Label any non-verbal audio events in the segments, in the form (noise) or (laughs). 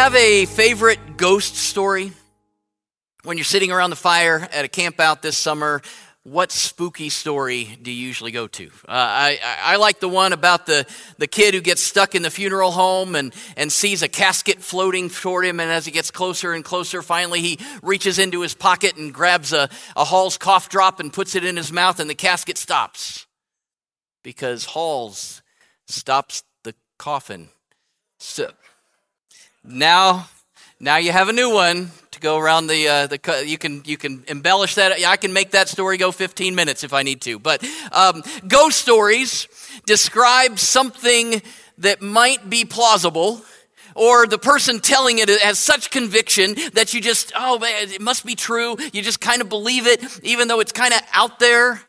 have a favorite ghost story? When you're sitting around the fire at a camp out this summer, what spooky story do you usually go to? Uh, I, I like the one about the, the kid who gets stuck in the funeral home and, and sees a casket floating toward him. And as he gets closer and closer, finally he reaches into his pocket and grabs a, a Halls cough drop and puts it in his mouth, and the casket stops because Halls stops the coffin. So, now, now you have a new one to go around the uh, the. You can you can embellish that. I can make that story go 15 minutes if I need to. But um, ghost stories describe something that might be plausible or the person telling it has such conviction that you just, oh man, it must be true. You just kind of believe it, even though it's kind of out there.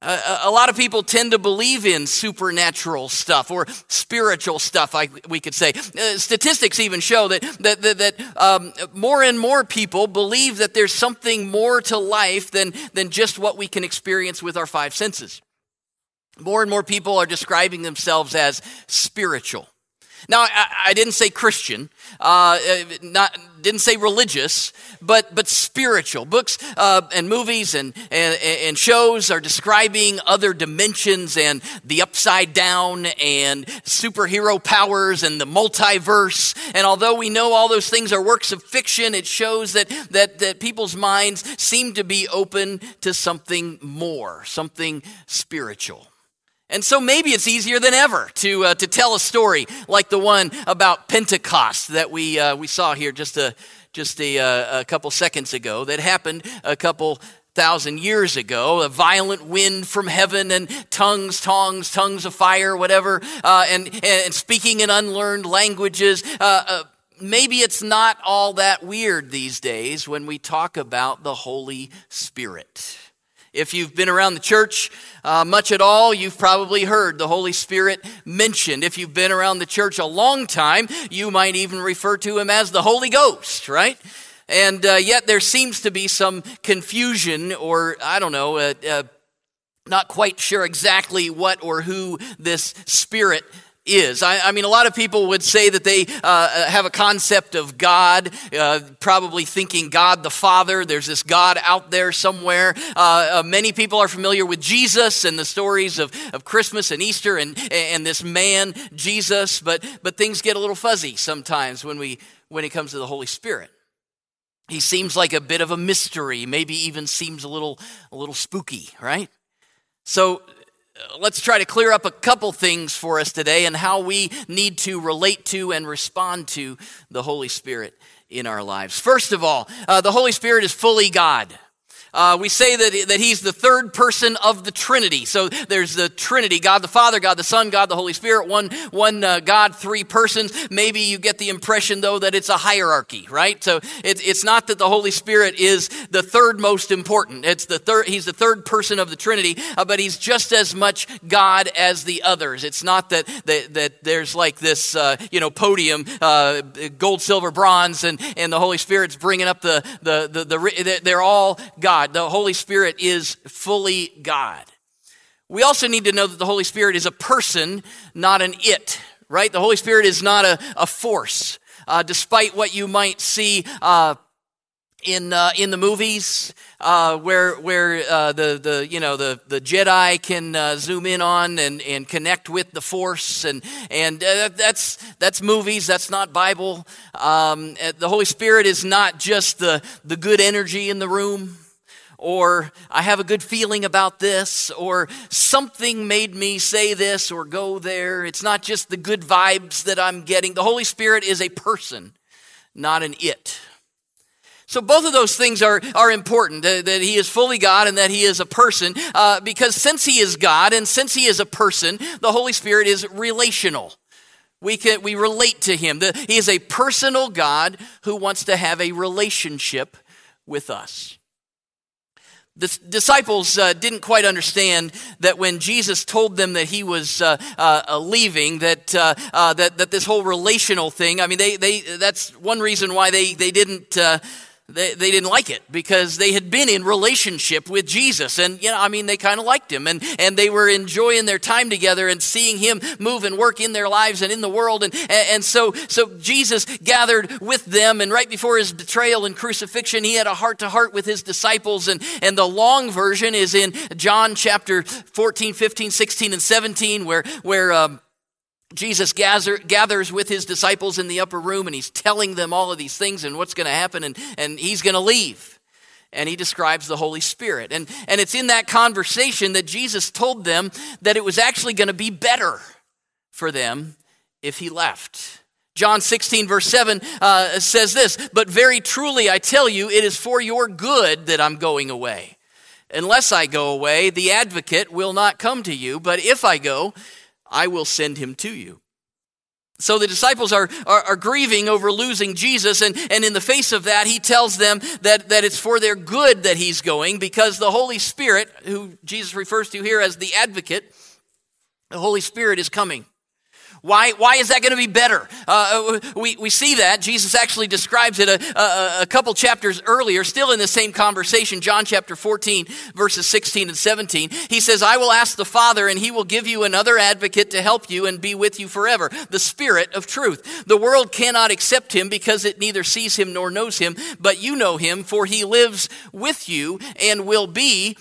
Uh, a lot of people tend to believe in supernatural stuff or spiritual stuff, I, we could say. Uh, statistics even show that, that, that, that um, more and more people believe that there's something more to life than, than just what we can experience with our five senses. More and more people are describing themselves as spiritual. Now, I, I didn't say Christian, uh, uh, not, didn't say religious, but, but spiritual. Books uh, and movies and, and, and shows are describing other dimensions and the upside down and superhero powers and the multiverse. And although we know all those things are works of fiction, it shows that, that, that people's minds seem to be open to something more, something spiritual. And so maybe it's easier than ever to, uh, to tell a story like the one about Pentecost that we, uh, we saw here just, a, just a, uh, a couple seconds ago that happened a couple thousand years ago. A violent wind from heaven and tongues tongues tongues of fire whatever uh, and, and speaking in unlearned languages. Uh, uh, maybe it's not all that weird these days when we talk about the holy spirit if you've been around the church uh, much at all, you've probably heard the Holy Spirit mentioned. If you've been around the church a long time, you might even refer to him as the Holy Ghost, right? And uh, yet there seems to be some confusion, or I don't know, uh, uh not quite sure exactly what or who this Spirit is. I, I, mean, a lot of people would say that they uh, uh, have a concept of God, uh, probably thinking God the Father. There's this God out there somewhere. Uh, uh, many people are familiar with Jesus and the stories of, of Christmas and Easter and, and this man, Jesus, but, but things get a little fuzzy sometimes when, we, when it comes to the Holy Spirit. He seems like a bit of a mystery, maybe even seems a little, a little spooky, right? So let's try to clear up a couple things for us today and how we need to relate to and respond to the Holy Spirit in our lives. First of all, uh, the Holy Spirit is fully God. Uh, we say that, that he's the third person of the Trinity. So there's the Trinity God the Father, God the Son, God the Holy Spirit, one, one uh, God, three persons. Maybe you get the impression, though, that it's a hierarchy, right? So it, it's not that the Holy Spirit is the third most important. It's the third, he's the third person of the Trinity, uh, but he's just as much God as the others. It's not that, that, that there's like this, uh, you know, podium, uh, gold, silver, bronze, and, and the Holy Spirit's bringing up the, the, the, the they're all God. God. The Holy Spirit is fully God. We also need to know that the Holy Spirit is a person, not an it, right? The Holy Spirit is not a, a force. Uh, despite what you might see uh, in uh, in the movies uh, where where uh, the the you know the the Jedi can uh, zoom in on and, and connect with the Force and and uh, that's that's movies that's not Bible. Um, the Holy Spirit is not just the the good energy in the room or I have a good feeling about this, or something made me say this or go there. It's not just the good vibes that I'm getting. The Holy Spirit is a person, not an it. So both of those things are, are important, uh, that he is fully God and that he is a person, uh, because since he is God and since he is a person, the Holy Spirit is relational. We, can, we relate to him. The, he is a personal God who wants to have a relationship with us. The disciples uh, didn't quite understand that when Jesus told them that he was uh, uh, uh leaving, that, uh, uh, that, that this whole relational thing, I mean, they, they, that's one reason why they, they didn't they, they didn't like it because they had been in relationship with Jesus. And, you know, I mean, they kind of liked him and, and they were enjoying their time together and seeing him move and work in their lives and in the world. And, and so, so Jesus gathered with them. And right before his betrayal and crucifixion, he had a heart to heart with his disciples. And, and the long version is in John chapter 14, 15, 16, and 17, where, where, um, Jesus gather, gathers with his disciples in the upper room and he's telling them all of these things and what's going to happen, and, and he's going to leave. And he describes the Holy Spirit. And, and it's in that conversation that Jesus told them that it was actually going to be better for them if he left. John 16, verse 7 uh, says this But very truly I tell you, it is for your good that I'm going away. Unless I go away, the advocate will not come to you, but if I go, I will send him to you. So the disciples are, are, are, grieving over losing Jesus, and, and in the face of that, he tells them that, that it's for their good that he's going because the Holy Spirit, who Jesus refers to here as the advocate, the Holy Spirit is coming. Why, why is that going to be better? Uh, we, we see that. Jesus actually describes it a, a, a, couple chapters earlier, still in the same conversation, John chapter 14, verses 16 and 17. He says, I will ask the Father, and he will give you another advocate to help you and be with you forever, the Spirit of truth. The world cannot accept him because it neither sees him nor knows him, but you know him, for he lives with you and will be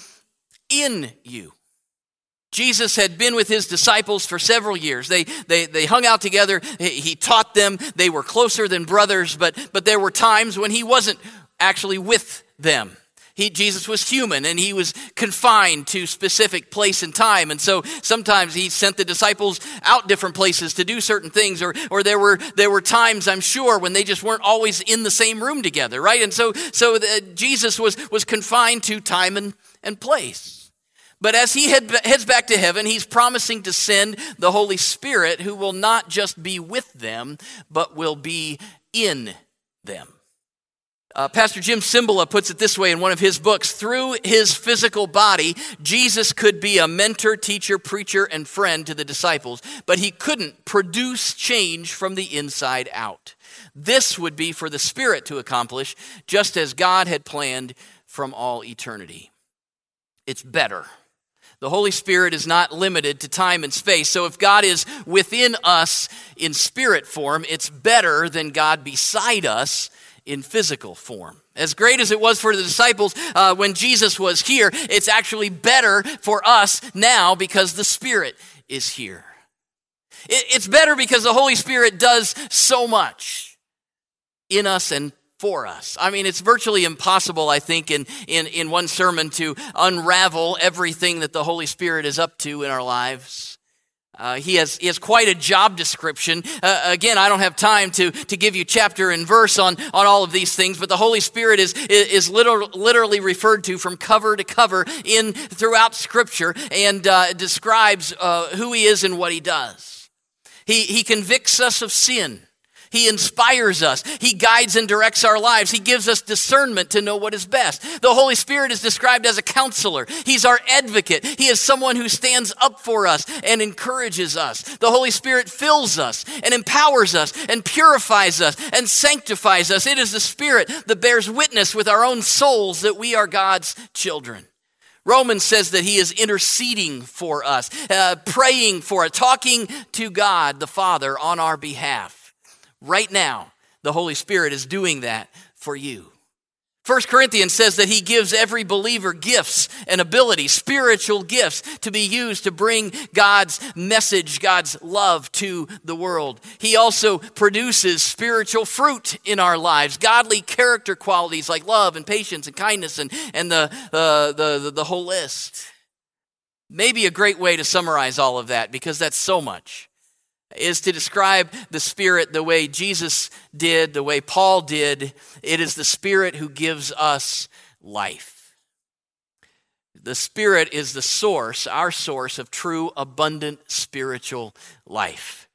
in you. Jesus had been with his disciples for several years. They, they, they hung out together. He taught them. They were closer than brothers, but, but there were times when he wasn't actually with them. He, Jesus was human and he was confined to specific place and time. And so sometimes he sent the disciples out different places to do certain things, or, or there, were, there were times, I'm sure, when they just weren't always in the same room together, right? And so, so the, Jesus was, was confined to time and, and place. But as he heads back to heaven, he's promising to send the Holy Spirit who will not just be with them, but will be in them. Uh, Pastor Jim Cymbala puts it this way in one of his books Through his physical body, Jesus could be a mentor, teacher, preacher, and friend to the disciples, but he couldn't produce change from the inside out. This would be for the Spirit to accomplish, just as God had planned from all eternity. It's better the Holy Spirit is not limited to time and space. So if God is within us in spirit form, it's better than God beside us in physical form. As great as it was for the disciples uh, when Jesus was here, it's actually better for us now because the Spirit is here. It, it's better because the Holy Spirit does so much in us and for us. I mean, it's virtually impossible, I think, in, in, in one sermon to unravel everything that the Holy Spirit is up to in our lives. Uh, he, has, he has quite a job description. Uh, again, I don't have time to, to give you chapter and verse on, on all of these things, but the Holy Spirit is, is literal, literally referred to from cover to cover in throughout Scripture and uh, describes uh, who He is and what He does. He, he convicts us of sin. He inspires us. He guides and directs our lives. He gives us discernment to know what is best. The Holy Spirit is described as a counselor. He's our advocate. He is someone who stands up for us and encourages us. The Holy Spirit fills us and empowers us and purifies us and sanctifies us. It is the Spirit that bears witness with our own souls that we are God's children. Romans says that he is interceding for us, uh, praying for us, talking to God the Father on our behalf. Right now, the Holy Spirit is doing that for you. 1 Corinthians says that he gives every believer gifts and abilities, spiritual gifts to be used to bring God's message, God's love to the world. He also produces spiritual fruit in our lives, godly character qualities like love and patience and kindness and, and the, uh, the, the, the whole list. Maybe a great way to summarize all of that because that's so much is to describe the Spirit the way Jesus did, the way Paul did. It is the Spirit who gives us life. The Spirit is the source, our source of true, abundant spiritual life.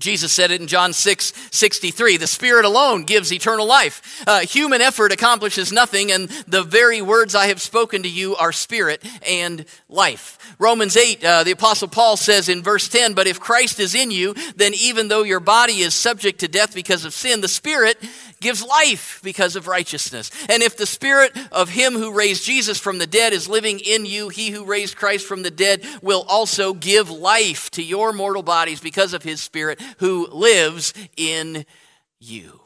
Jesus said it in John 6 63. The Spirit alone gives eternal life. Uh, human effort accomplishes nothing, and the very words I have spoken to you are spirit and life. Romans 8, uh, the Apostle Paul says in verse 10 But if Christ is in you, then even though your body is subject to death because of sin, the Spirit gives life because of righteousness. And if the Spirit of Him who raised Jesus from the dead is living in you, He who raised Christ from the dead will also give life to your mortal bodies because of His Spirit who lives in you.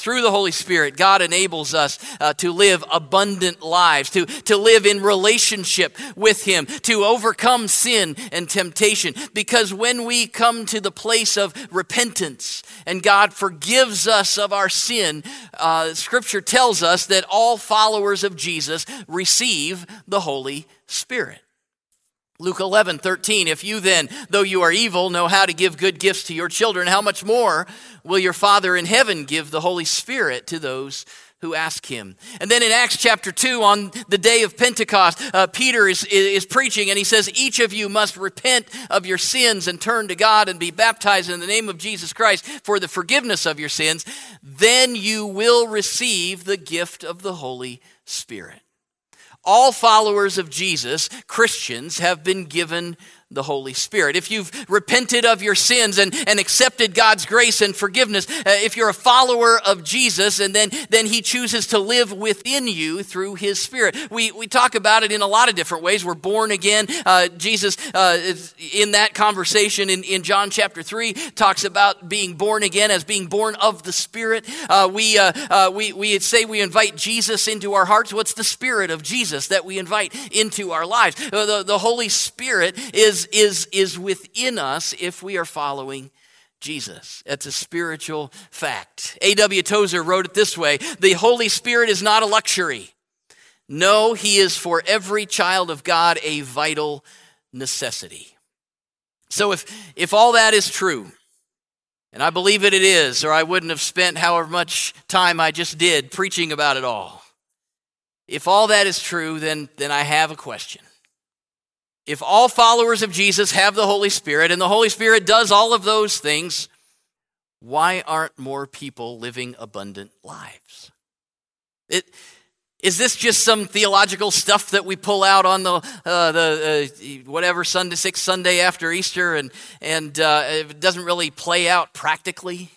Through the Holy Spirit, God enables us uh, to live abundant lives, to, to live in relationship with Him, to overcome sin and temptation. Because when we come to the place of repentance and God forgives us of our sin, uh, Scripture tells us that all followers of Jesus receive the Holy Spirit. Luke 11, 13. If you then, though you are evil, know how to give good gifts to your children, how much more will your Father in heaven give the Holy Spirit to those who ask him. And then in Acts chapter 2, on the day of Pentecost, uh, Peter is, is preaching and he says, Each of you must repent of your sins and turn to God and be baptized in the name of Jesus Christ for the forgiveness of your sins. Then you will receive the gift of the Holy Spirit. All followers of Jesus, Christians, have been given the Holy Spirit. If you've repented of your sins and, and accepted God's grace and forgiveness, uh, if you're a follower of Jesus and then, then He chooses to live within you through His Spirit. We, we talk about it in a lot of different ways. We're born again. Uh, Jesus, uh, in that conversation in, in John chapter 3, talks about being born again as being born of the Spirit. Uh, we, uh, uh, we, we say we invite Jesus into our hearts. What's the Spirit of Jesus that we invite into our lives? the, the Holy Spirit is is, is, within us if we are following Jesus. That's a spiritual fact. A.W. Tozer wrote it this way The Holy Spirit is not a luxury. No, He is for every child of God a vital necessity. So if, if all that is true, and I believe that it is, or I wouldn't have spent however much time I just did preaching about it all. If all that is true, then, then I have a question. If all followers of Jesus have the Holy Spirit and the Holy Spirit does all of those things, why aren't more people living abundant lives? It, is this just some theological stuff that we pull out on the, uh, the uh, whatever Sunday, sixth Sunday after Easter, and, and uh, it doesn't really play out practically?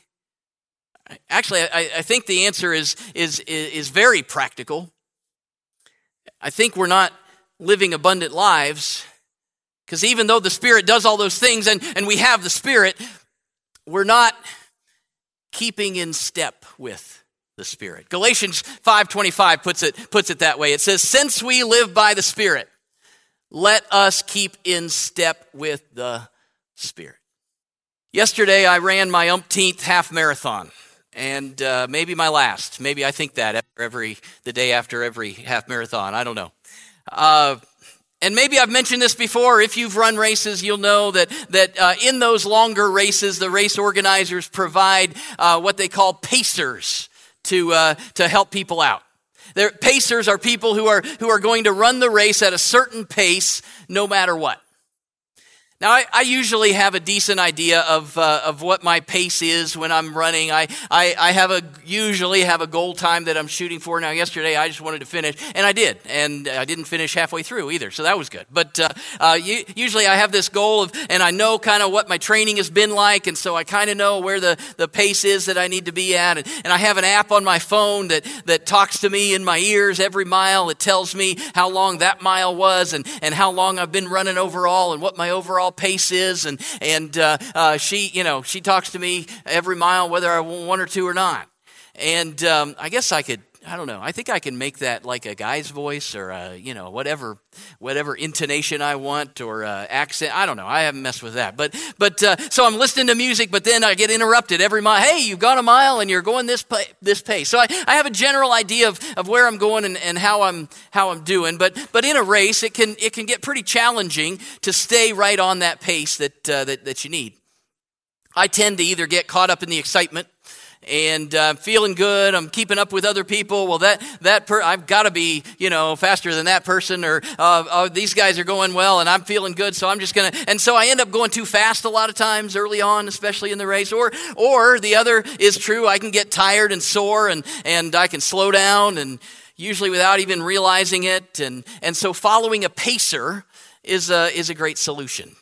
Actually, I, I think the answer is, is, is very practical. I think we're not living abundant lives because even though the Spirit does all those things and, and we have the Spirit, we're not keeping in step with the Spirit. Galatians 5.25 puts it, puts it that way. It says, Since we live by the Spirit, let us keep in step with the Spirit. Yesterday, I ran my umpteenth half marathon, and uh, maybe my last. Maybe I think that every the day after every half marathon. I don't know. Uh, and maybe I've mentioned this before. If you've run races, you'll know that, that uh, in those longer races, the race organizers provide uh, what they call pacers to, uh, to help people out. Their pacers are people who are, who are going to run the race at a certain pace no matter what. Now, I, I, usually have a decent idea of, uh, of what my pace is when I'm running. I, I, I, have a, usually have a goal time that I'm shooting for. Now, yesterday I just wanted to finish, and I did. And I didn't finish halfway through either, so that was good. But uh, uh, usually I have this goal of, and I know kind of what my training has been like, and so I kind of know where the, the pace is that I need to be at. And, and I have an app on my phone that, that talks to me in my ears every mile. It tells me how long that mile was and, and how long I've been running overall and what my overall pace is, and and uh, uh, she, you know, she talks to me every mile, whether I want to or not. And um, I guess I could I don't know. I think I can make that like a guy's voice or a, you know whatever whatever intonation I want or accent. I don't know. I haven't messed with that. But but uh, so I'm listening to music, but then I get interrupted every mile. Hey, you've gone a mile and you're going this pa- this pace. So I, I have a general idea of, of where I'm going and, and how I'm how I'm doing. But but in a race, it can it can get pretty challenging to stay right on that pace that uh, that that you need. I tend to either get caught up in the excitement and I'm uh, feeling good. I'm keeping up with other people. Well, that that per- I've got to be you know faster than that person, or uh, oh, these guys are going well, and I'm feeling good, so I'm just gonna. And so I end up going too fast a lot of times early on, especially in the race. Or or the other is true. I can get tired and sore, and and I can slow down, and usually without even realizing it. And and so following a pacer is a is a great solution.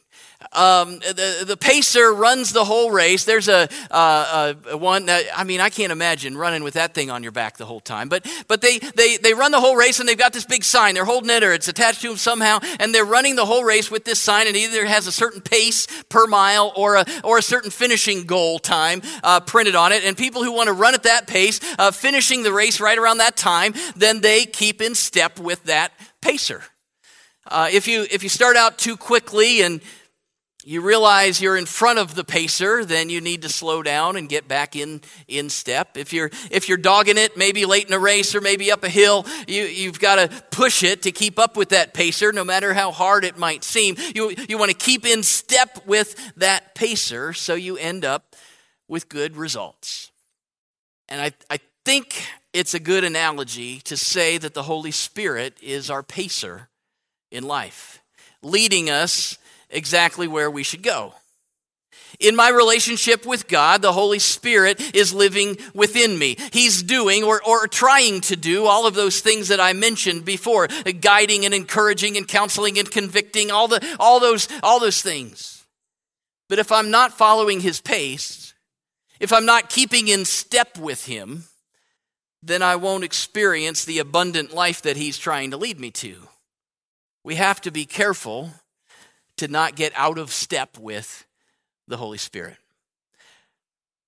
Um, the, the pacer runs the whole race. There's a, uh, a one that, I mean, I can't imagine running with that thing on your back the whole time. But, but they, they, they run the whole race and they've got this big sign. They're holding it or it's attached to them somehow. And they're running the whole race with this sign. And either has a certain pace per mile or a, or a certain finishing goal time uh, printed on it. And people who want to run at that pace, uh, finishing the race right around that time, then they keep in step with that pacer. Uh, if you if you start out too quickly and you realize you're in front of the pacer, then you need to slow down and get back in, in step. If you're, if you're dogging it, maybe late in a race or maybe up a hill, you, you've got to push it to keep up with that pacer, no matter how hard it might seem. You, you want to keep in step with that pacer so you end up with good results. And I, I think it's a good analogy to say that the Holy Spirit is our pacer in life, leading us exactly where we should go. In my relationship with God, the Holy Spirit is living within me. He's doing or, or trying to do all of those things that I mentioned before, guiding and encouraging and counseling and convicting, all, the, all, those, all those things. But if I'm not following His pace, if I'm not keeping in step with Him, then I won't experience the abundant life that He's trying to lead me to. We have to be careful to not get out of step with the Holy Spirit.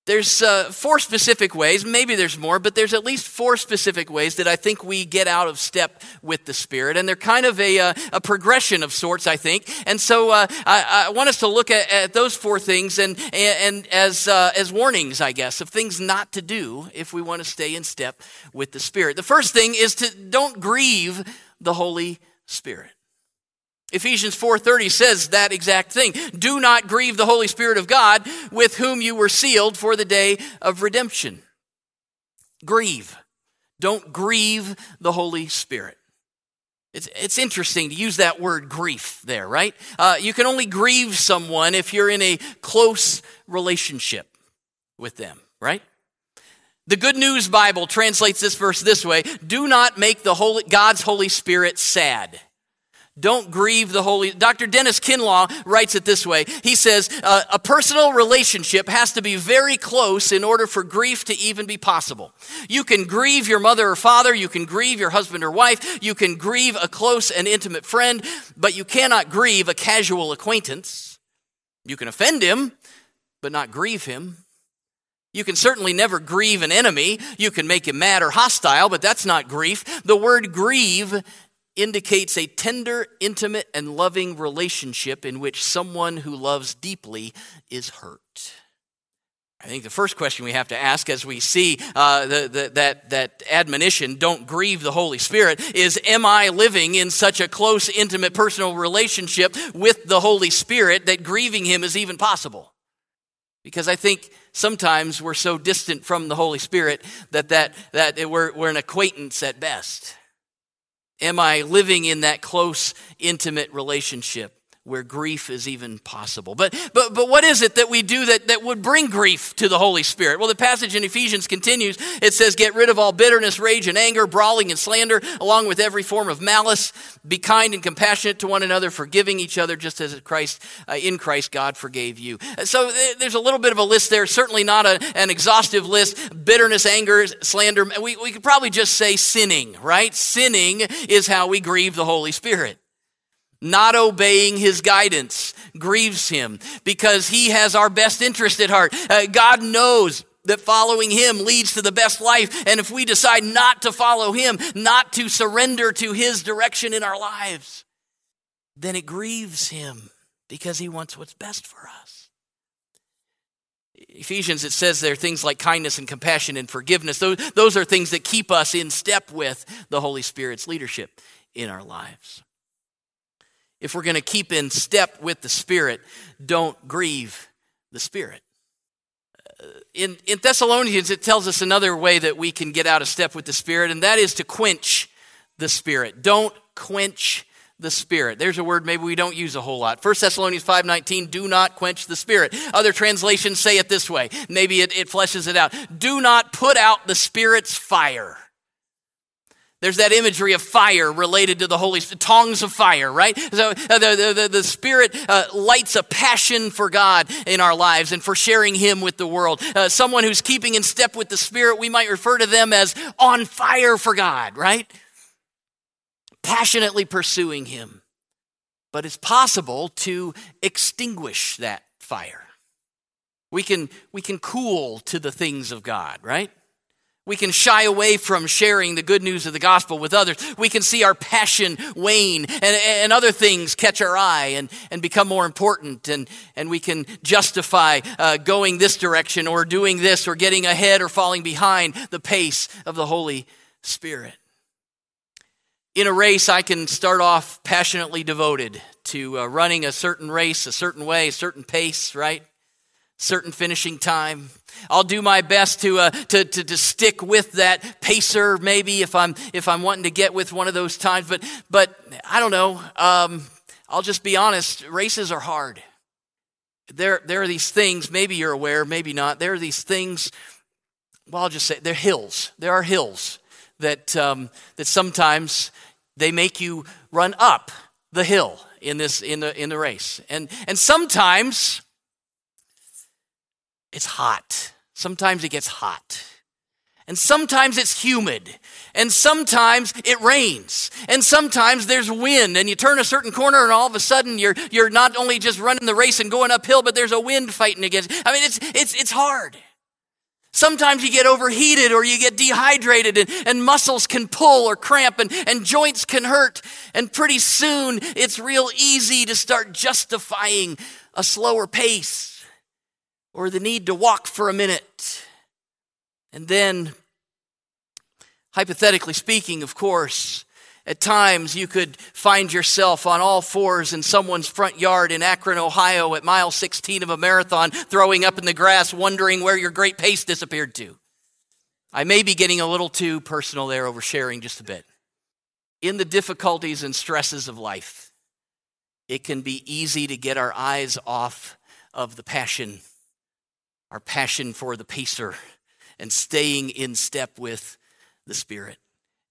There's uh, four specific ways, maybe there's more, but there's at least four specific ways that I think we get out of step with the Spirit. And they're kind of a, uh, a progression of sorts, I think. And so uh, I, I, want us to look at, at, those four things and, and, and as, uh, as warnings, I guess, of things not to do if we want to stay in step with the Spirit. The first thing is to don't grieve the Holy Spirit. Ephesians 4:30 says that exact thing. Do not grieve the Holy Spirit of God with whom you were sealed for the day of redemption. Grieve. Don't grieve the Holy Spirit. It's, it's interesting to use that word grief there, right? Uh, you can only grieve someone if you're in a close relationship with them, right? The Good News Bible translates this verse this way Do not make the Holy, God's Holy Spirit sad. Don't grieve the Holy. Dr. Dennis Kinlaw writes it this way. He says, uh, a personal relationship has to be very close in order for grief to even be possible. You can grieve your mother or father, you can grieve your husband or wife, you can grieve a close and intimate friend, but you cannot grieve a casual acquaintance. You can offend him, but not grieve him. You can certainly never grieve an enemy. You can make him mad or hostile, but that's not grief. The word grieve indicates a tender, intimate, and loving relationship in which someone who loves deeply is hurt. I think the first question we have to ask as we see uh, the, the, that, that admonition, don't grieve the Holy Spirit, is Am I living in such a close, intimate, personal relationship with the Holy Spirit that grieving Him is even possible? Because I think sometimes we're so distant from the Holy Spirit that, that, that we're, we're an acquaintance at best. Am I living in that close, intimate relationship? Where grief is even possible. But, but, but what is it that we do that, that would bring grief to the Holy Spirit? Well, the passage in Ephesians continues. It says, Get rid of all bitterness, rage, and anger, brawling and slander, along with every form of malice. Be kind and compassionate to one another, forgiving each other, just as Christ, uh, in Christ God forgave you. So there's a little bit of a list there, certainly not a, an exhaustive list. Bitterness, anger, slander. We, we could probably just say sinning, right? Sinning is how we grieve the Holy Spirit. Not obeying his guidance grieves him because he has our best interest at heart. Uh, God knows that following him leads to the best life. And if we decide not to follow him, not to surrender to his direction in our lives, then it grieves him because he wants what's best for us. Ephesians, it says there are things like kindness and compassion and forgiveness. Those, those are things that keep us in step with the Holy Spirit's leadership in our lives if we're going to keep in step with the Spirit, don't grieve the Spirit. Uh, in, in Thessalonians, it tells us another way that we can get out of step with the Spirit, and that is to quench the Spirit. Don't quench the Spirit. There's a word maybe we don't use a whole lot. 1 Thessalonians 5.19, do not quench the Spirit. Other translations say it this way. Maybe it, it fleshes it out. Do not put out the Spirit's fire. There's that imagery of fire related to the Holy tongues of fire, right? So uh, the, the, the Spirit uh, lights a passion for God in our lives and for sharing Him with the world. Uh, someone who's keeping in step with the Spirit, we might refer to them as on fire for God, right? Passionately pursuing Him. But it's possible to extinguish that fire. We can, we can cool to the things of God, right? We can shy away from sharing the good news of the gospel with others. We can see our passion wane and, and other things catch our eye and, and become more important. And, and we can justify uh, going this direction or doing this or getting ahead or falling behind the pace of the Holy Spirit. In a race, I can start off passionately devoted to uh, running a certain race, a certain way, a certain pace, right? Certain finishing time. I'll do my best to, uh, to, to, to, stick with that pacer, maybe if I'm, if I'm wanting to get with one of those times. But, but I don't know. Um, I'll just be honest. Races are hard. There, there are these things, maybe you're aware, maybe not. There are these things, well, I'll just say they're hills. There are hills that, um, that sometimes they make you run up the hill in this in the in the race and and sometimes it's hot. Sometimes it gets hot. And sometimes it's humid. And sometimes it rains. And sometimes there's wind. And you turn a certain corner and all of a sudden you're, you're not only just running the race and going uphill, but there's a wind fighting against. I mean, it's, it's, it's hard. Sometimes you get overheated or you get dehydrated and, and muscles can pull or cramp and, and joints can hurt. And pretty soon it's real easy to start justifying a slower pace or the need to walk for a minute. And then, hypothetically speaking, of course, at times you could find yourself on all fours in someone's front yard in Akron, Ohio at mile 16 of a marathon, throwing up in the grass, wondering where your great pace disappeared to. I may be getting a little too personal there, oversharing just a bit. In the difficulties and stresses of life, it can be easy to get our eyes off of the passion our passion for the pacer and staying in step with the Spirit.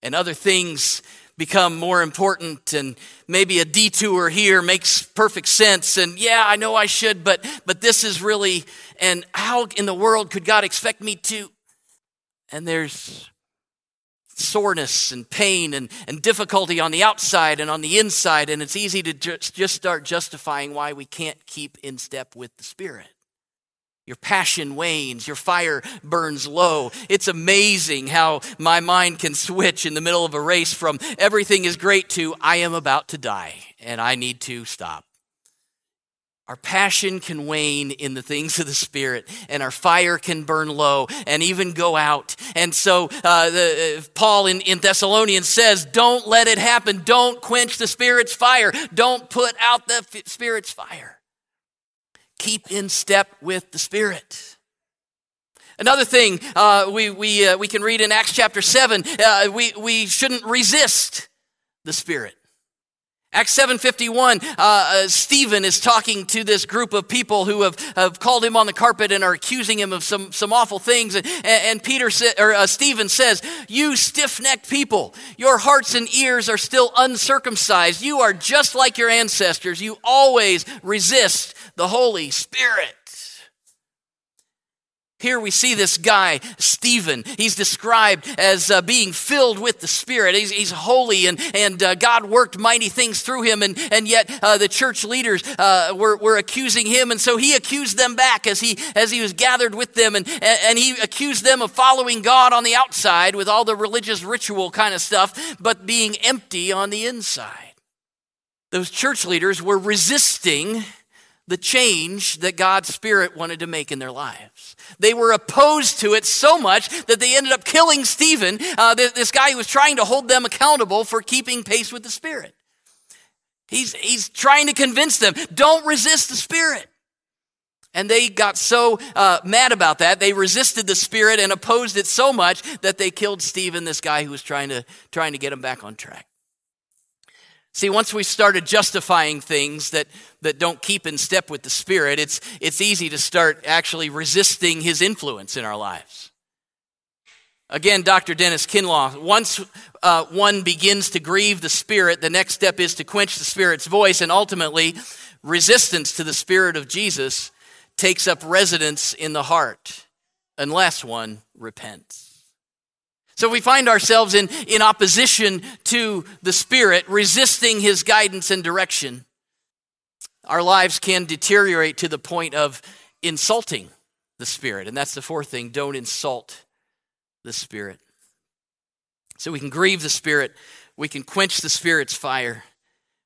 And other things become more important, and maybe a detour here makes perfect sense. And yeah, I know I should, but, but this is really, and how in the world could God expect me to? And there's soreness and pain and, and difficulty on the outside and on the inside, and it's easy to just, just start justifying why we can't keep in step with the Spirit. Your passion wanes, your fire burns low. It's amazing how my mind can switch in the middle of a race from everything is great to I am about to die and I need to stop. Our passion can wane in the things of the Spirit, and our fire can burn low and even go out. And so, uh, the, uh, Paul in, in Thessalonians says, Don't let it happen. Don't quench the Spirit's fire. Don't put out the Spirit's fire keep in step with the Spirit. Another thing uh, we, we, uh, we can read in Acts chapter 7, uh, we, we shouldn't resist the Spirit. Acts 7.51, uh, uh, Stephen is talking to this group of people who have, have called him on the carpet and are accusing him of some, some awful things. And, and Peter sa- or uh, Stephen says, you stiff-necked people, your hearts and ears are still uncircumcised. You are just like your ancestors. You always resist the Holy Spirit. Here we see this guy, Stephen. He's described as uh, being filled with the Spirit. He's, he's holy, and, and uh, God worked mighty things through him, and, and yet uh, the church leaders uh, were, were accusing him, and so he accused them back as he, as he was gathered with them, and, and he accused them of following God on the outside with all the religious ritual kind of stuff, but being empty on the inside. Those church leaders were resisting the change that God's Spirit wanted to make in their lives. They were opposed to it so much that they ended up killing Stephen, uh, this guy who was trying to hold them accountable for keeping pace with the Spirit. He's, he's trying to convince them don't resist the Spirit. And they got so uh, mad about that, they resisted the Spirit and opposed it so much that they killed Stephen, this guy who was trying to, trying to get him back on track. See, once we started justifying things that, that don't keep in step with the Spirit, it's, it's easy to start actually resisting His influence in our lives. Again, Dr. Dennis Kinlaw, once uh, one begins to grieve the Spirit, the next step is to quench the Spirit's voice, and ultimately, resistance to the Spirit of Jesus takes up residence in the heart unless one repents. So we find ourselves in, in opposition to the Spirit, resisting His guidance and direction. Our lives can deteriorate to the point of insulting the Spirit. And that's the fourth thing don't insult the Spirit. So we can grieve the Spirit, we can quench the Spirit's fire,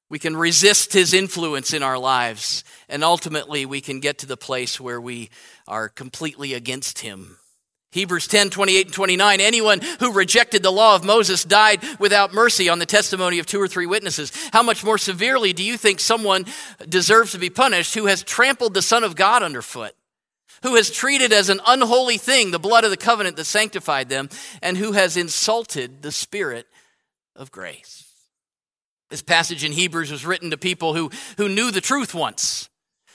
we can resist His influence in our lives, and ultimately we can get to the place where we are completely against Him Hebrews 10, 28 and 29. Anyone who rejected the law of Moses died without mercy on the testimony of two or three witnesses. How much more severely do you think someone deserves to be punished who has trampled the Son of God underfoot? Who has treated as an unholy thing the blood of the covenant that sanctified them, and who has insulted the Spirit of grace? This passage in Hebrews was written to people who, who knew the truth once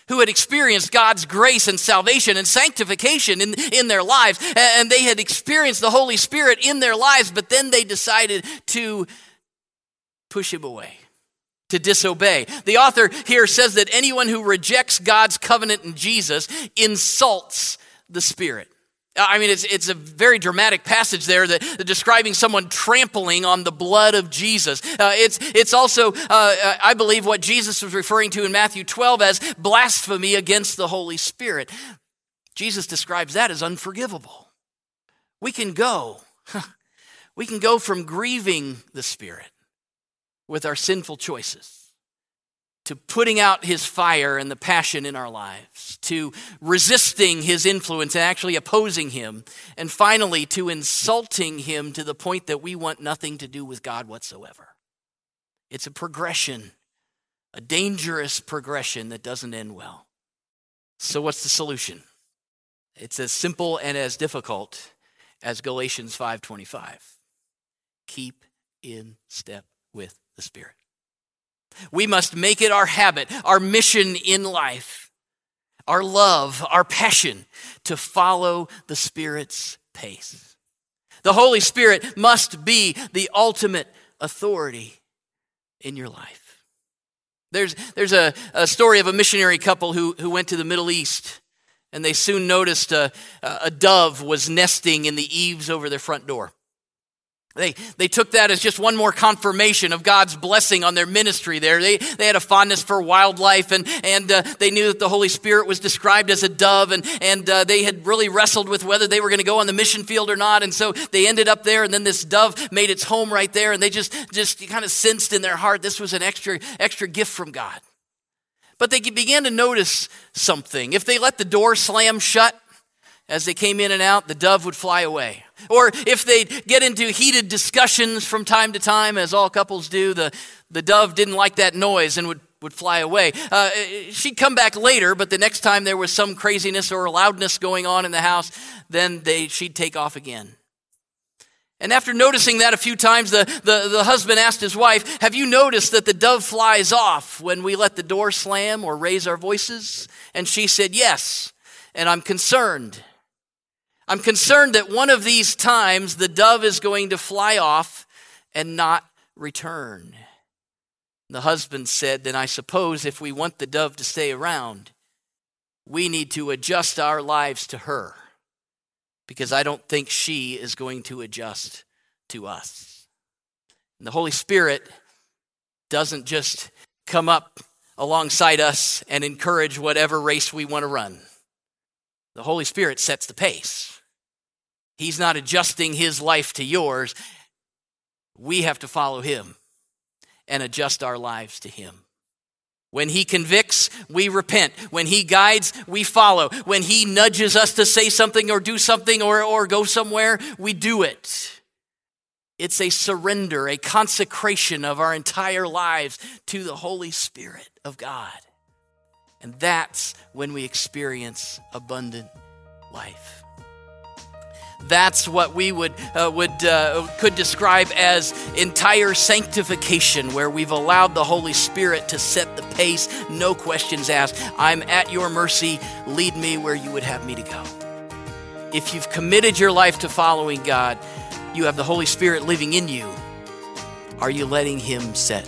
who had experienced God's grace and salvation and sanctification in, in their lives, and they had experienced the Holy Spirit in their lives, but then they decided to push him away, to disobey. The author here says that anyone who rejects God's covenant in Jesus insults the Spirit. I mean, it's, it's a very dramatic passage there that, that describing someone trampling on the blood of Jesus. Uh, it's, it's also, uh, uh, I believe, what Jesus was referring to in Matthew 12 as blasphemy against the Holy Spirit. Jesus describes that as unforgivable. We can go, (laughs) we can go from grieving the Spirit with our sinful choices to putting out his fire and the passion in our lives, to resisting his influence and actually opposing him, and finally to insulting him to the point that we want nothing to do with God whatsoever. It's a progression, a dangerous progression that doesn't end well. So, what's the solution? It's as simple and as difficult as Galatians 5:25. Keep in step with the Spirit. We must make it our habit, our mission in life, our love, our passion to follow the Spirit's pace. The Holy Spirit must be the ultimate authority in your life. There's, there's a, a story of a missionary couple who, who went to the Middle East, and they soon noticed a, a dove was nesting in the eaves over their front door. They, they took that as just one more confirmation of God's blessing on their ministry there. They, they had a fondness for wildlife and, and uh, they knew that the Holy Spirit was described as a dove and, and uh, they had really wrestled with whether they were going to go on the mission field or not. And so they ended up there and then this dove made its home right there and they just, just kind of sensed in their heart this was an extra, extra gift from God. But they began to notice something. If they let the door slam shut as they came in and out, the dove would fly away. Or if they'd get into heated discussions from time to time, as all couples do, the, the dove didn't like that noise and would, would fly away. Uh, she'd come back later, but the next time there was some craziness or loudness going on in the house, then they, she'd take off again. And after noticing that a few times, the, the, the husband asked his wife, Have you noticed that the dove flies off when we let the door slam or raise our voices? And she said, Yes, and I'm concerned. I'm concerned that one of these times the dove is going to fly off and not return. The husband said, Then I suppose if we want the dove to stay around, we need to adjust our lives to her because I don't think she is going to adjust to us. And the Holy Spirit doesn't just come up alongside us and encourage whatever race we want to run. The Holy Spirit sets the pace. He's not adjusting his life to yours. We have to follow him and adjust our lives to him. When he convicts, we repent. When he guides, we follow. When he nudges us to say something or do something or, or go somewhere, we do it. It's a surrender, a consecration of our entire lives to the Holy Spirit of God. And that's when we experience abundant life. That's what we would, uh, would uh, could describe as entire sanctification, where we've allowed the Holy Spirit to set the pace, no questions asked. I'm at your mercy. Lead me where you would have me to go. If you've committed your life to following God, you have the Holy Spirit living in you. Are you letting Him set